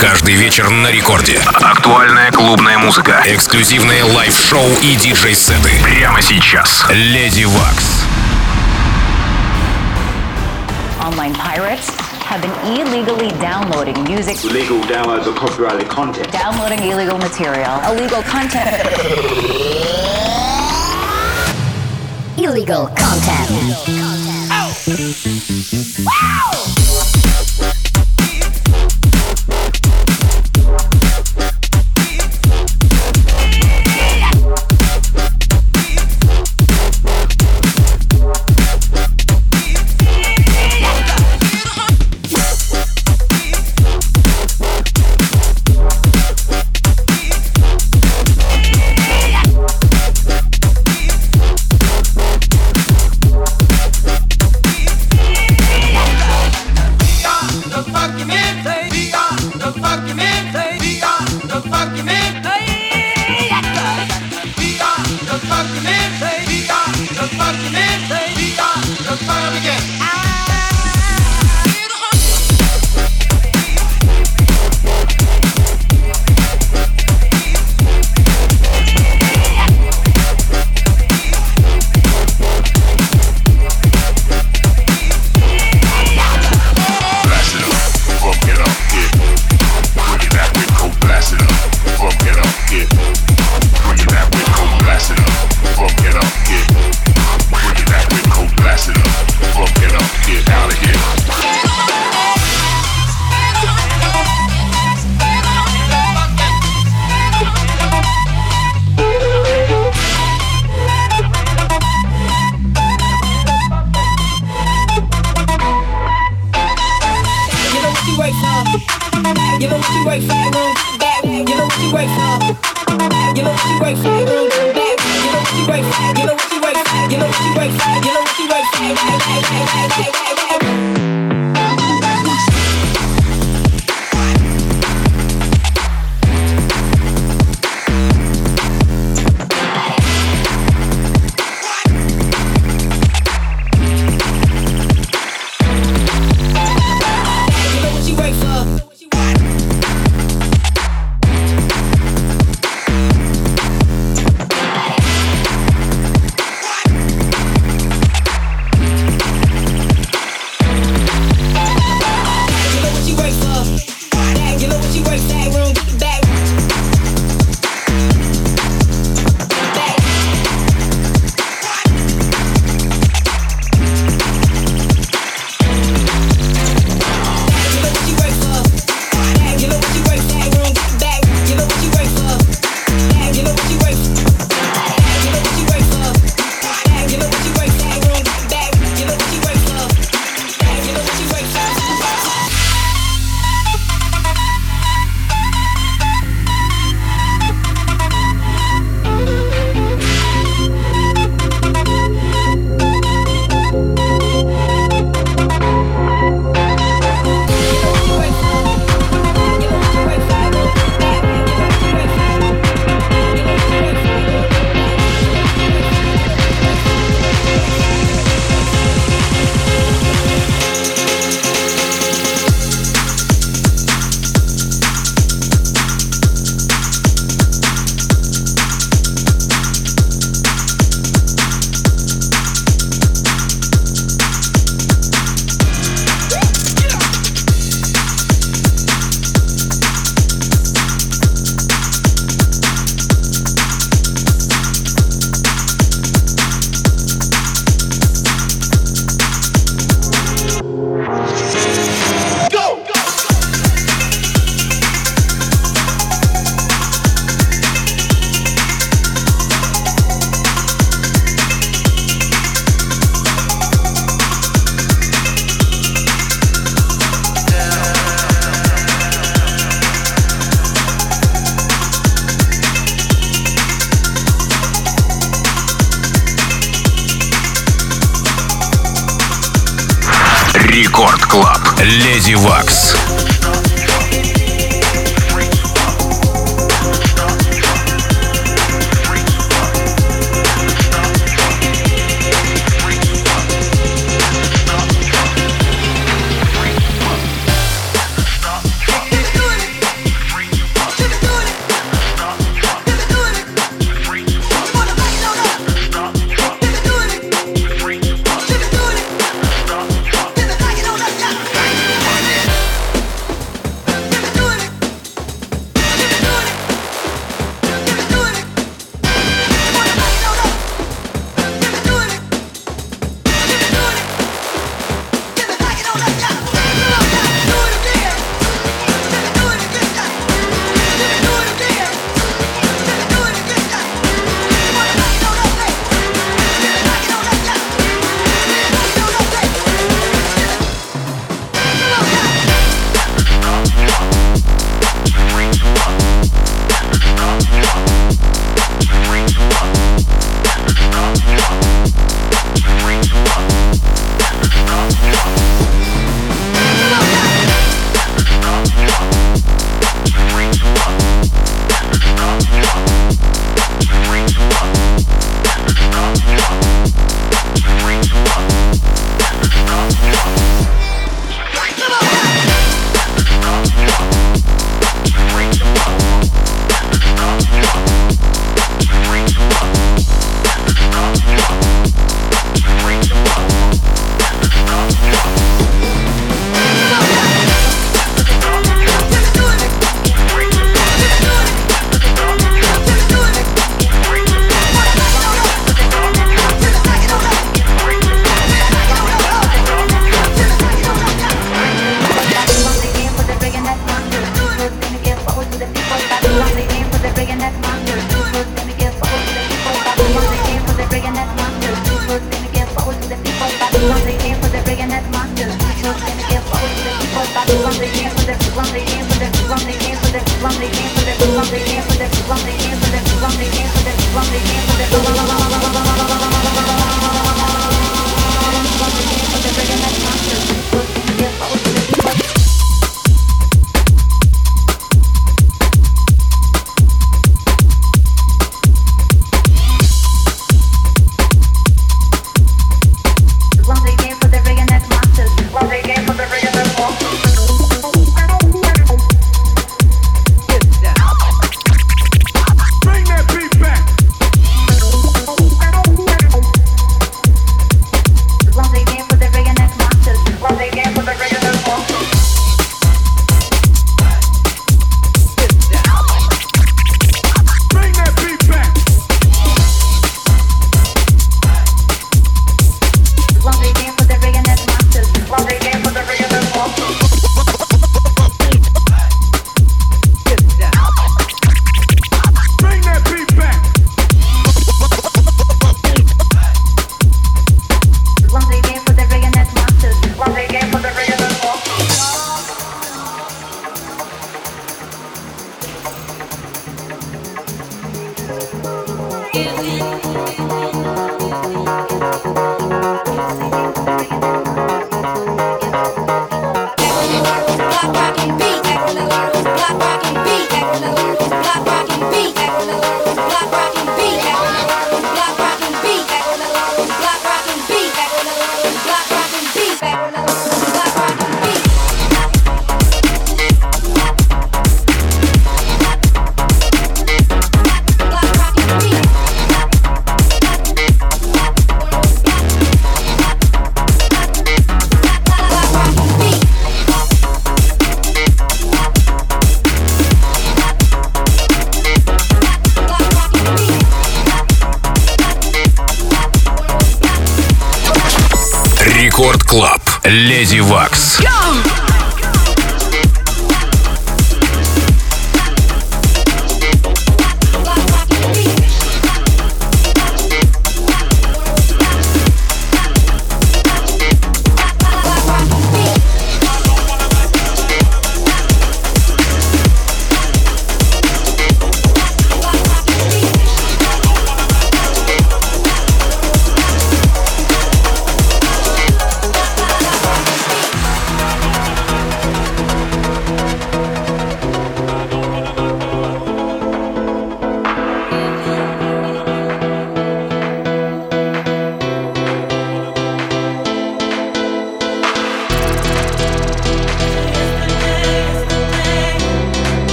Каждый вечер на рекорде. Актуальная клубная музыка. Эксклюзивные лайв-шоу и диджей-сеты. Прямо сейчас. Леди Вакс. Online pirates have been illegally downloading music. Illegal downloads of copyrighted content. Downloading illegal material. Illegal content. illegal content. Freeway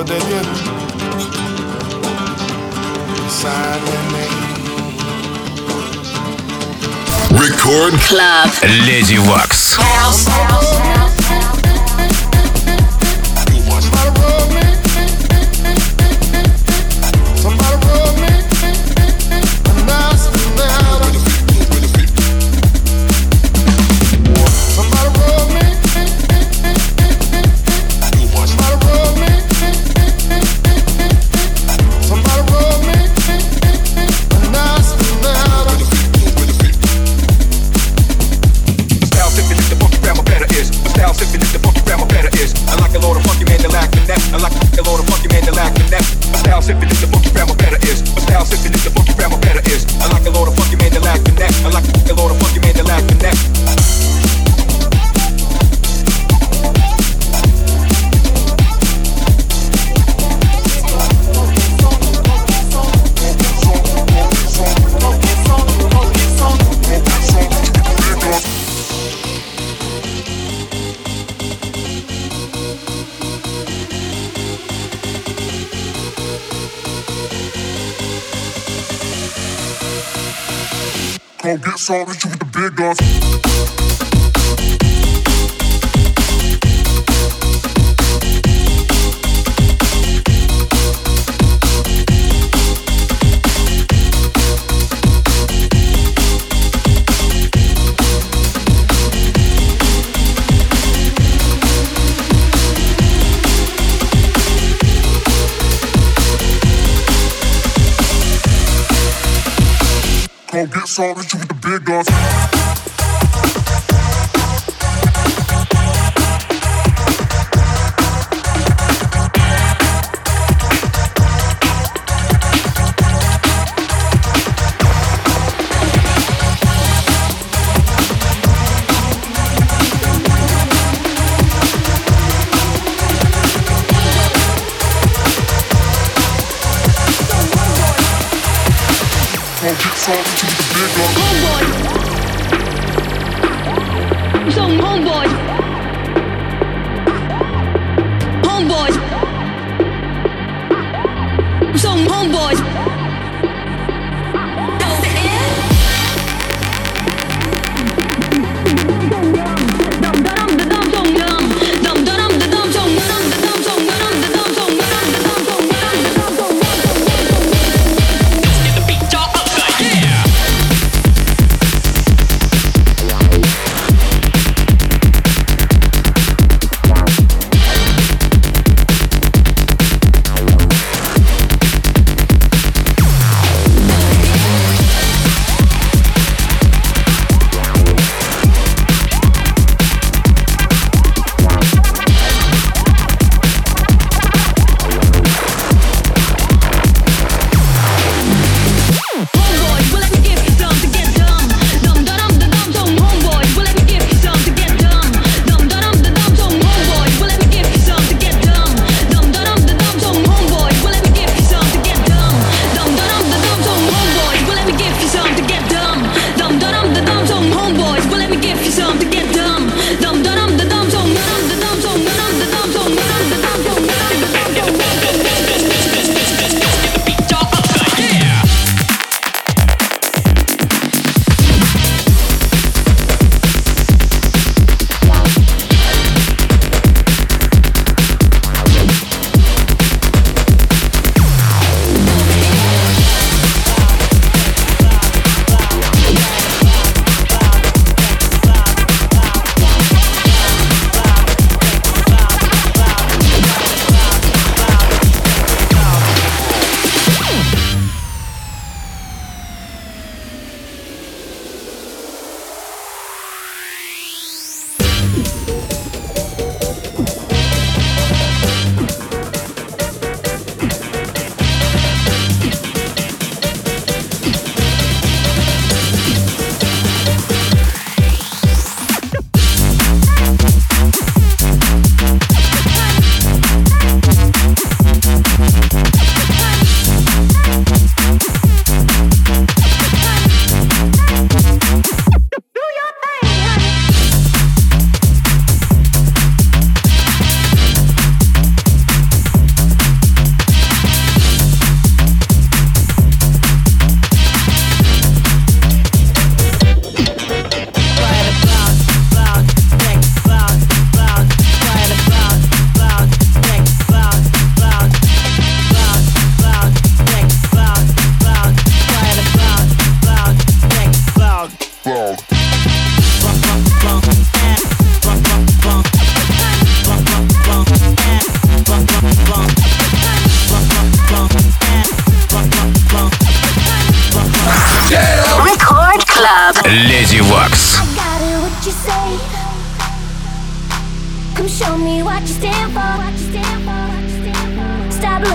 what they did. Record Club Lady Waks. House. House.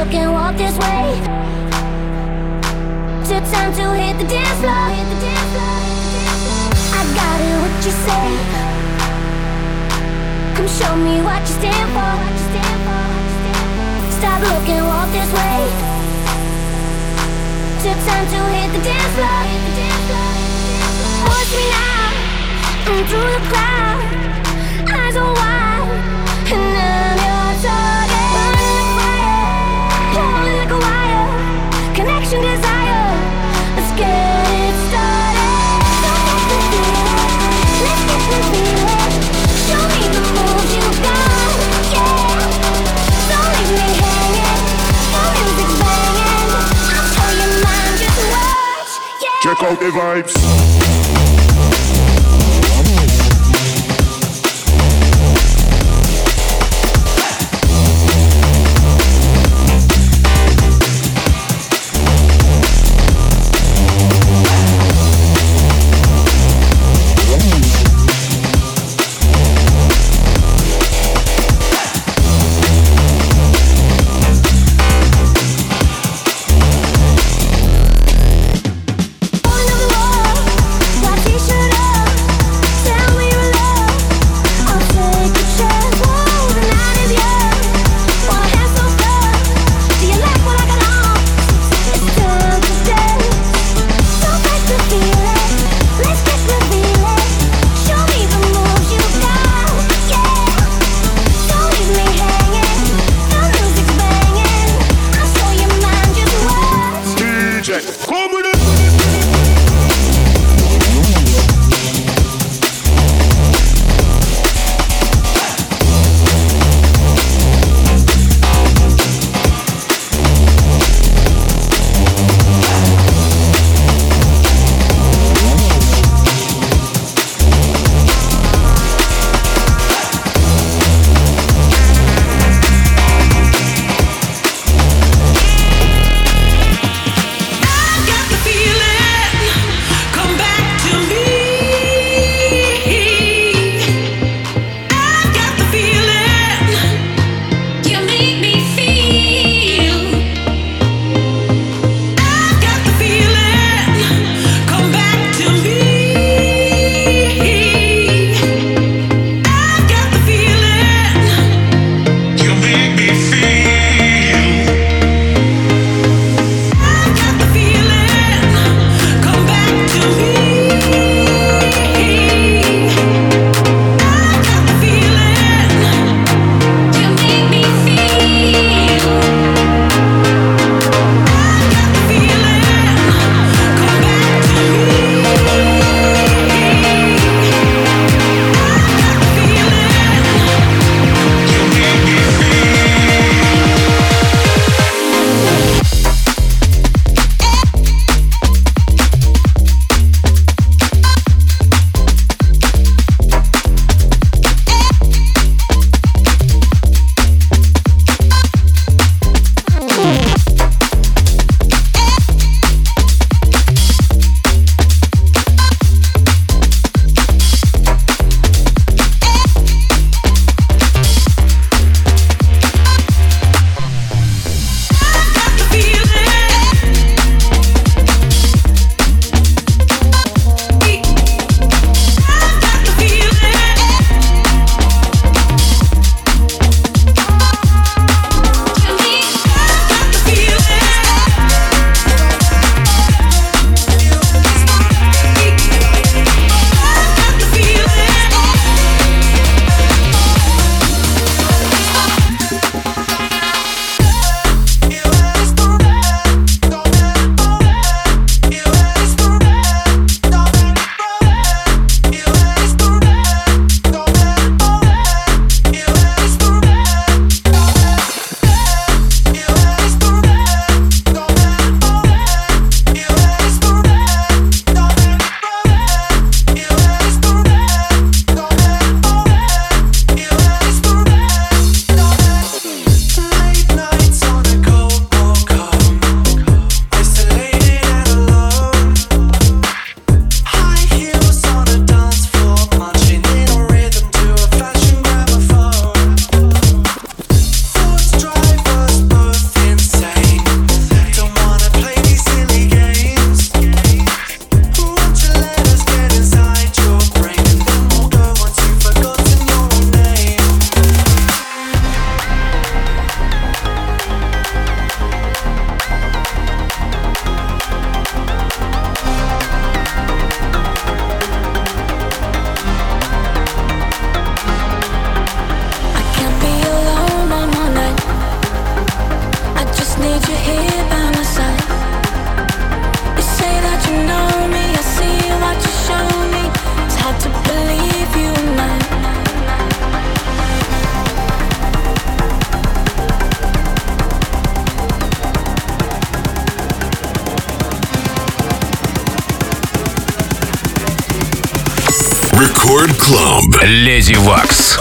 Stop looking, walk this way. It's time to hit the dance floor. I got it, what you say. Come show me what you stand for. Stop looking, walk this way. It's time to hit the dance floor. Hit the dance floor. Watch me now, through the crowd. Eyes are wide, Check out the vibes. Record Club. Леди Waks.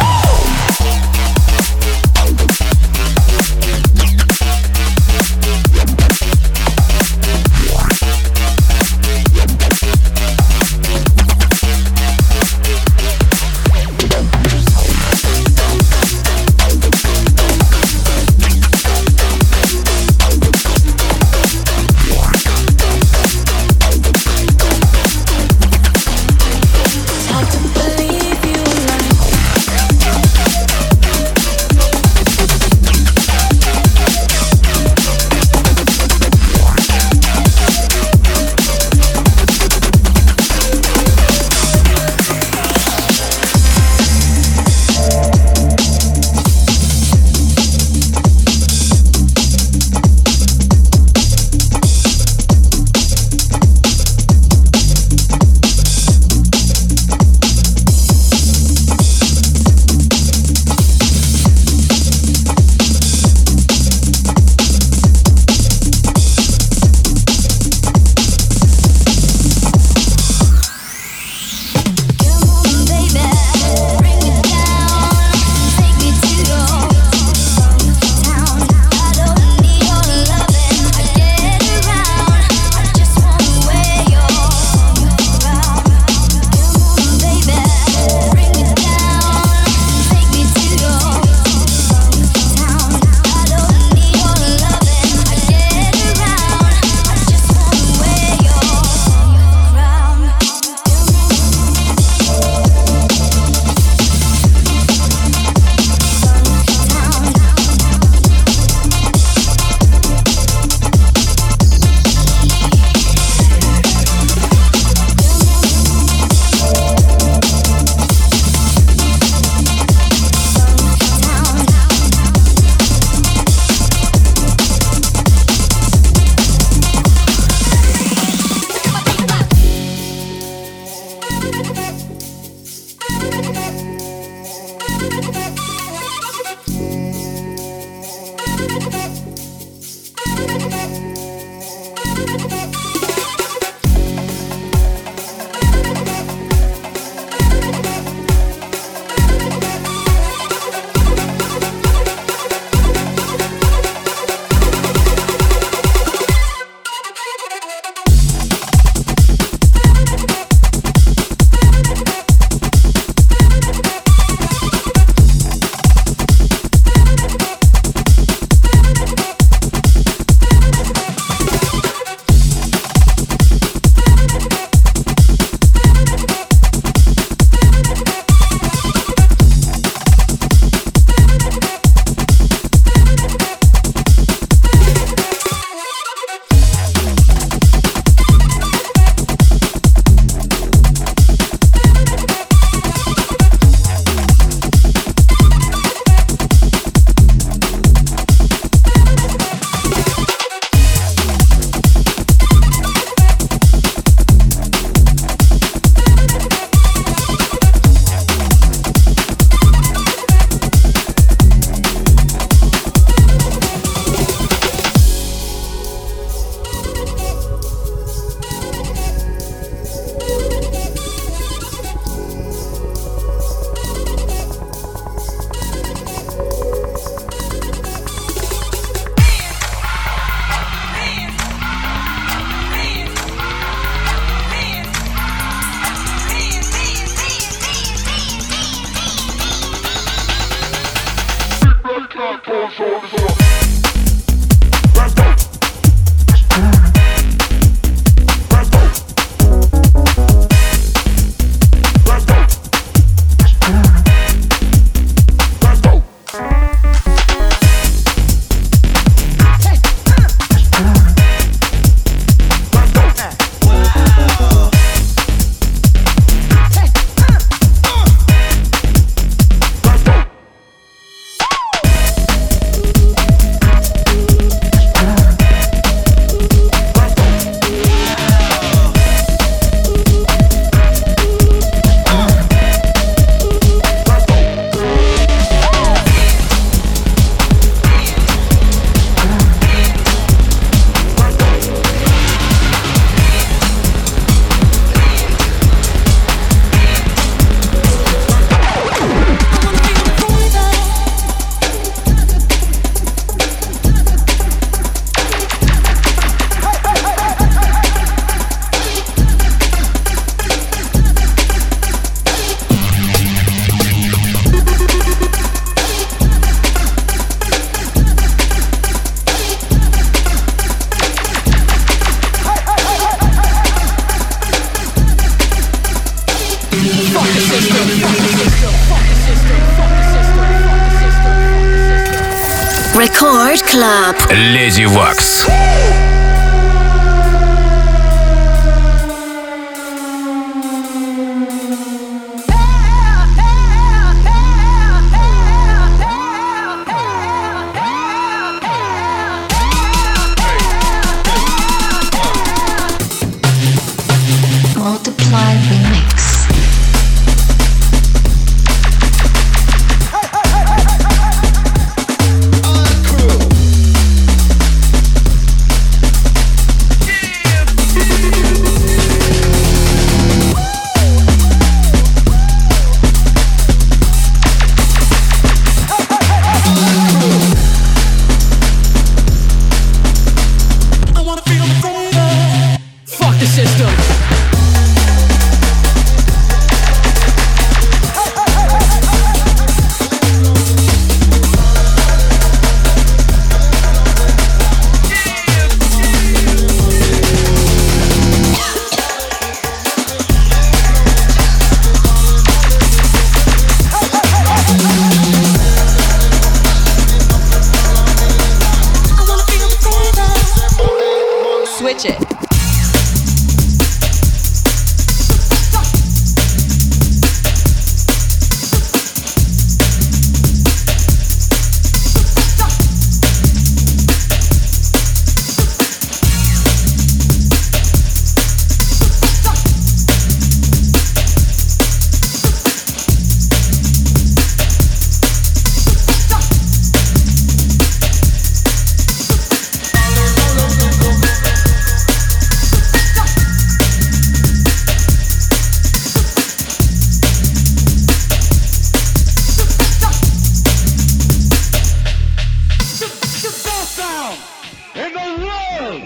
world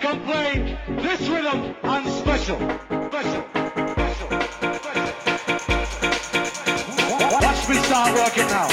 can play this rhythm on special. Special. Special. Watch me start working now.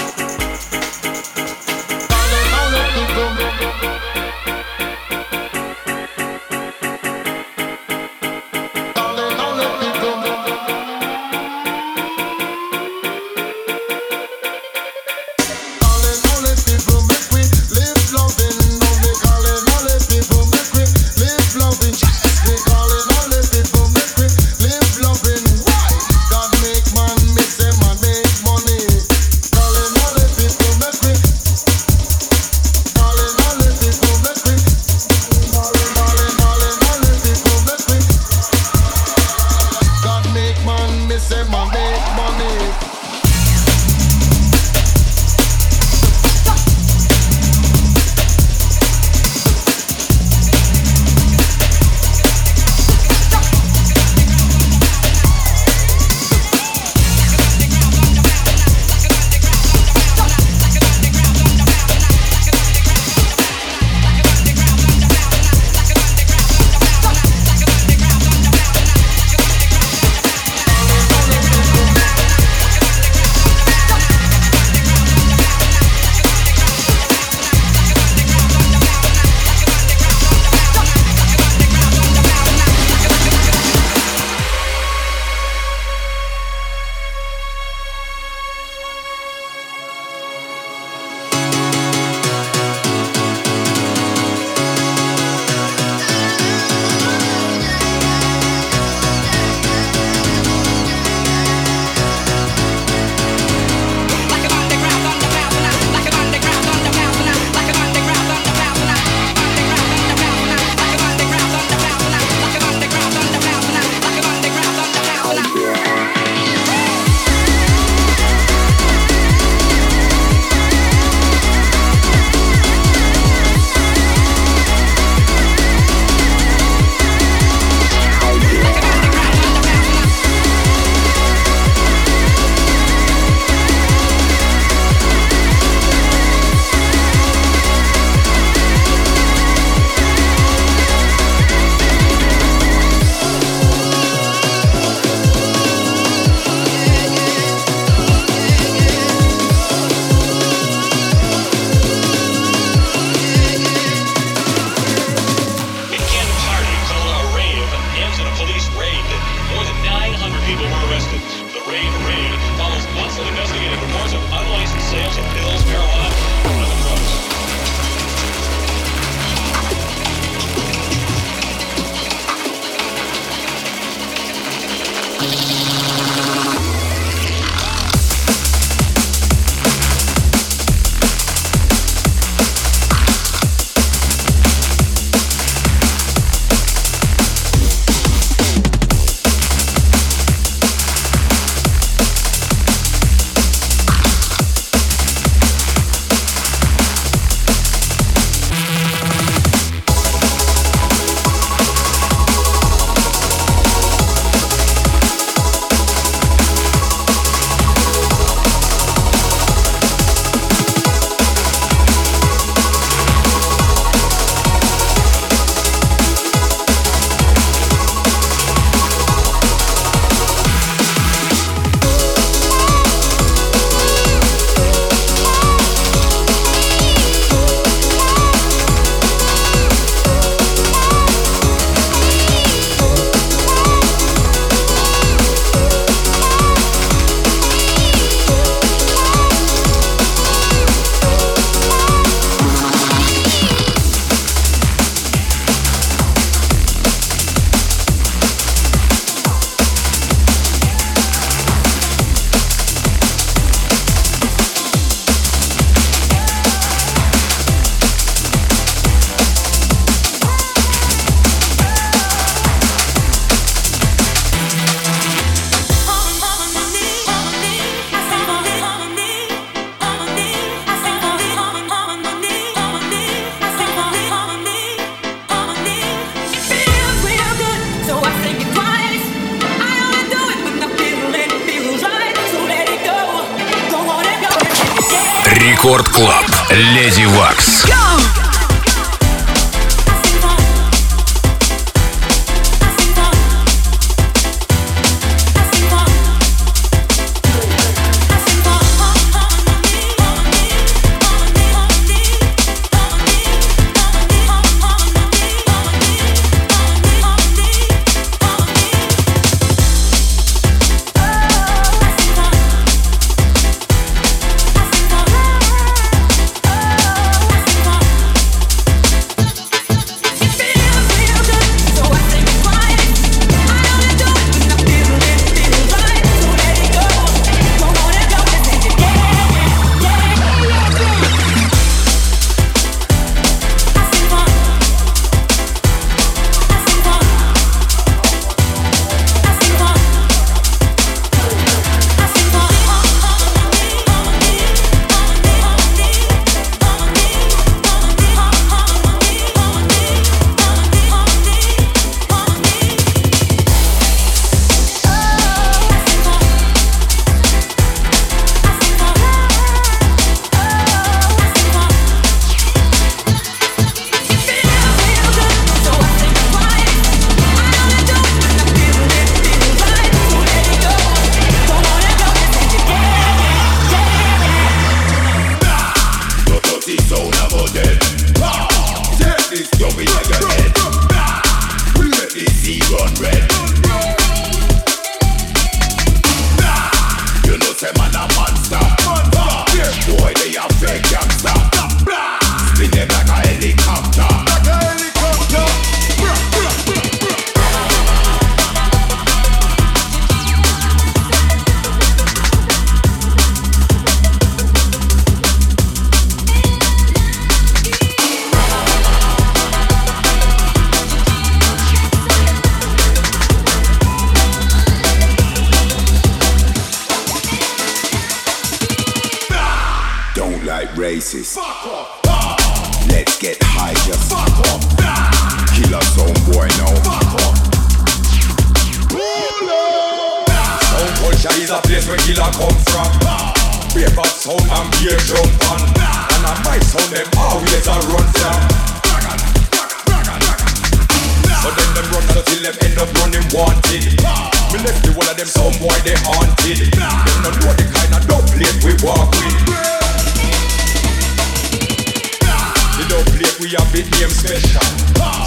became special.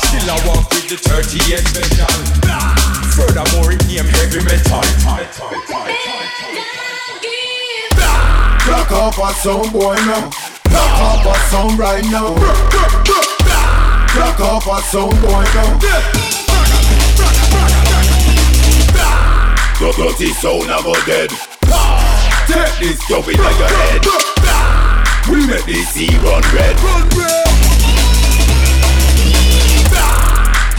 Still I walk with the 38 special. Furthermore, it came heavy metal. Clock up at some boy now. Clock up at some right now. Clock up at some boy now. Go dirty soul never dead. Take this stupid like your head. We make this sea run red. Run red.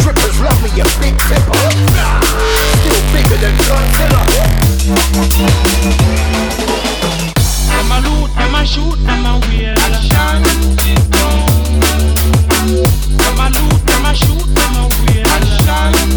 Strippers love me, a big ripper. Still bigger than Godzilla. I'm a loot, I'm a shoot, I'm a wheel. Action. I'm a loot, I'm a shoot, I'm a wheel. Action.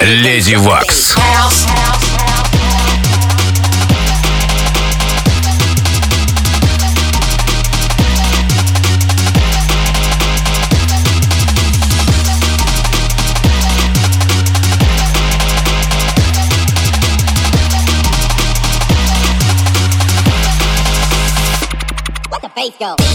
Леди Вакс. Let the bass go.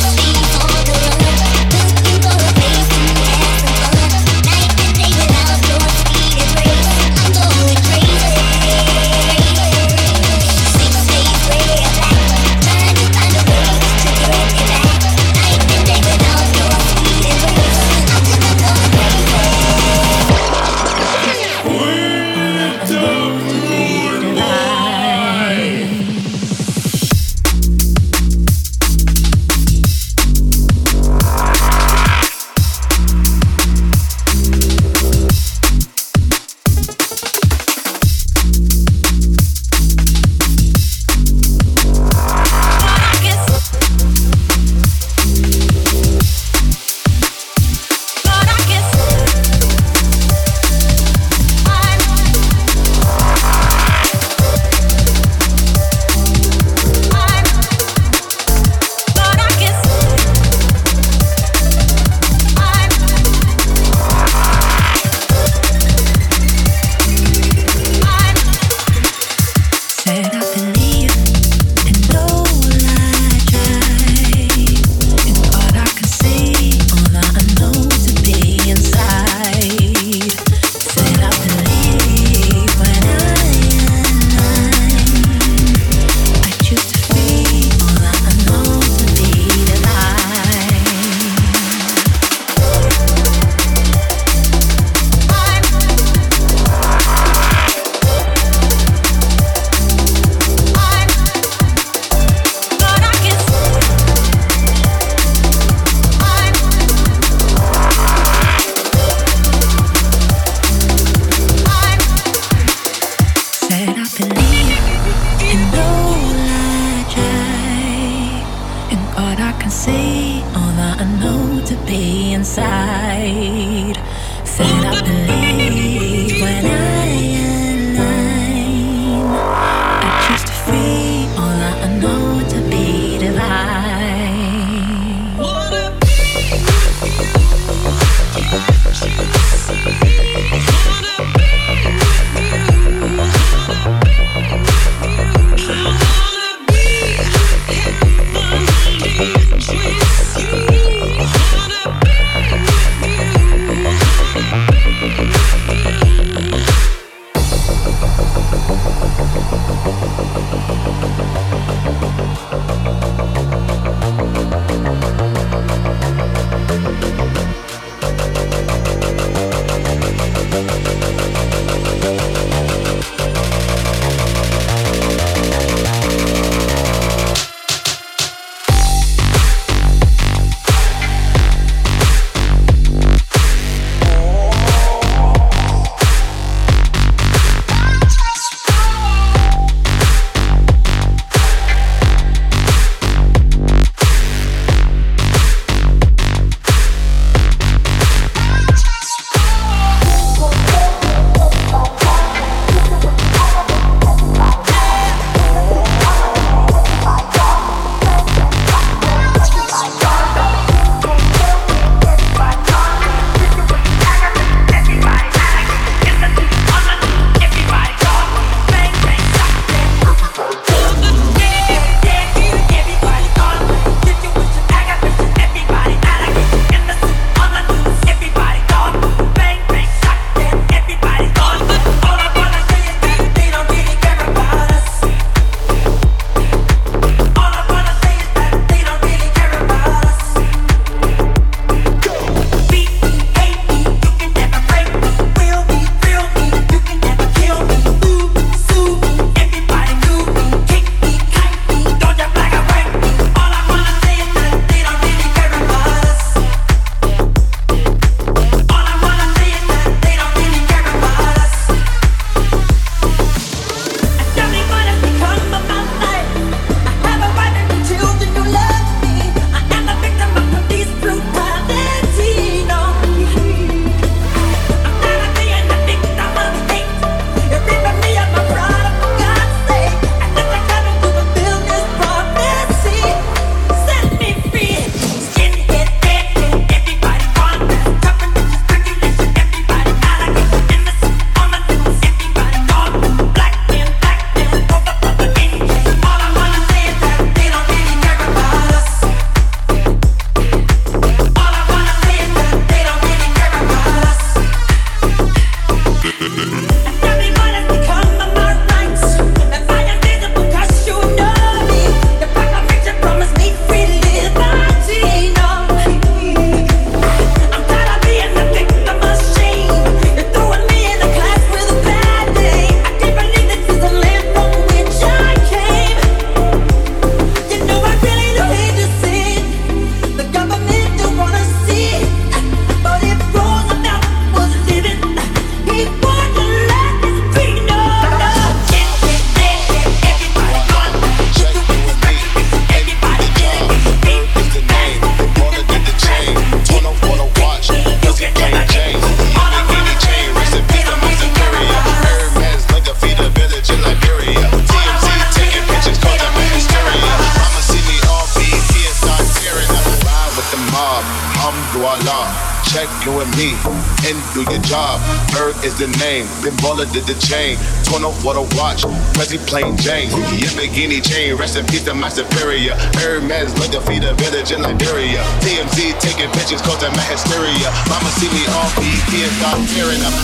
Paula did the chain. Torn off what a watch. Prezi plain Jane. Yamagini chain. Rest in peace to my superior. Hermes like the feet of village in Liberia. TMZ taking pictures causing my hysteria. Mama see me all BT and start tearing up.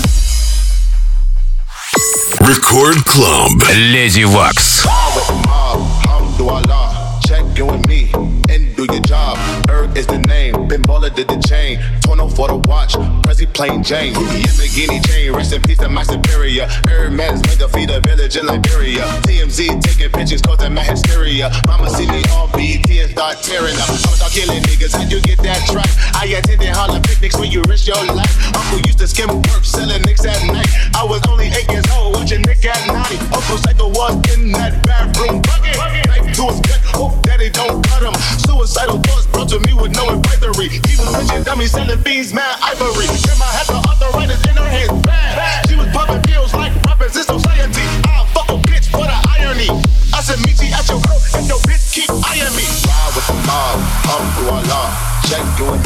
Record Club. Lady Wax. Checking with me and do your job. Erg is the name. Pinballer did the chain. Torn off for the watch. Prezi plain Jane. Bikini chain. Rest in peace to my superior. Hermes make a feed a village in Liberia. TMZ taking pictures causing my hysteria. Mama see me on BT and start tearing up. I'ma start killing niggas. How you get that track? I attended Harlem picnics when you risk your life. Uncle used to skim work selling nicks at night. I was only eight years old watching Nick at 90. Uncle Psycho was in that bathroom bucket. Knife to his gut. Hope daddy don't cut him. Suicidal thoughts brought to me with no advisory. Even bitches dummy selling beans, mad ivory.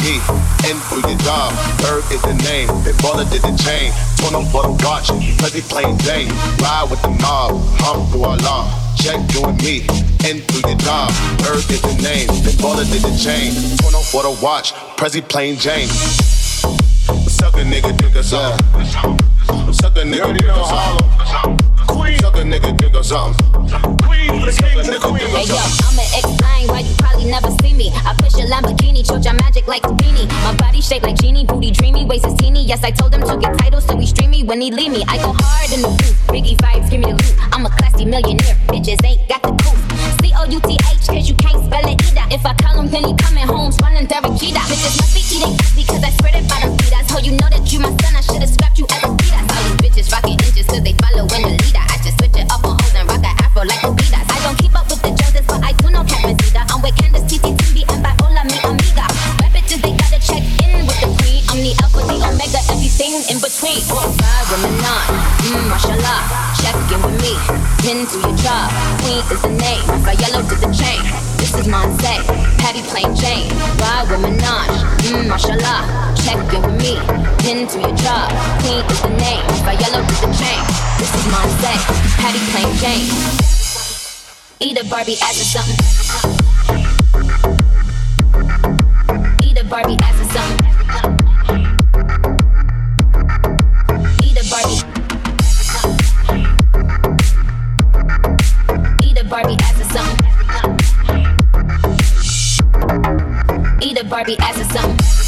Me, and do your job. Bird is the name, big baller did the chain. Torn up for the watch, Prezi plain Jane. Ride with the mob, hum do Allah. Check you and me, and through your job. Bird is the name, big baller did the chain. Torn up for the watch, Prezi plain Jane. Suck a nigga, dig us up. Suck a nigga, dig us up. Suck a nigga, dig us up. Hey yo, I'ma explain why you probably never see me. I push a Lamborghini, choke your magic like Houdini. My body shaped like genie, booty dreamy, waist is teeny. Yes, I told him to get titles, so he stream me when he leave me. I go hard in the booth, Biggie vibes, give me the loot. I'm a classy millionaire, bitches ain't got the couth. C O U T H, cause you can't spell it either. If I call him, then he coming home, running Derekita. Bitches must be eating because I spread it by the feet. I told you know that you my son, I should've scrapped you as a fetus. All these bitches rocking inches cause they following the leader. I just like a beat. I don't keep up with the Joneses, but I do know Catherine. I'm with Candace, TT, and Viola, mi amiga. Rap they gotta check in with the queen. I'm the alpha, the omega, everything in between. Mmm, mashallah. Check in with me, pin to your job. Queen is the name, by yellow to the chain. This is Monse, Patty plain Jane. Ride with Minaj, mmm, mashallah. Check in with me, pin to your job. Queen is the name, by yellow to the chain. This is Monse, Patty plain Jane. Eat a Barbie ass or something. Eat a Barbie ass or something. Barbie ass or something.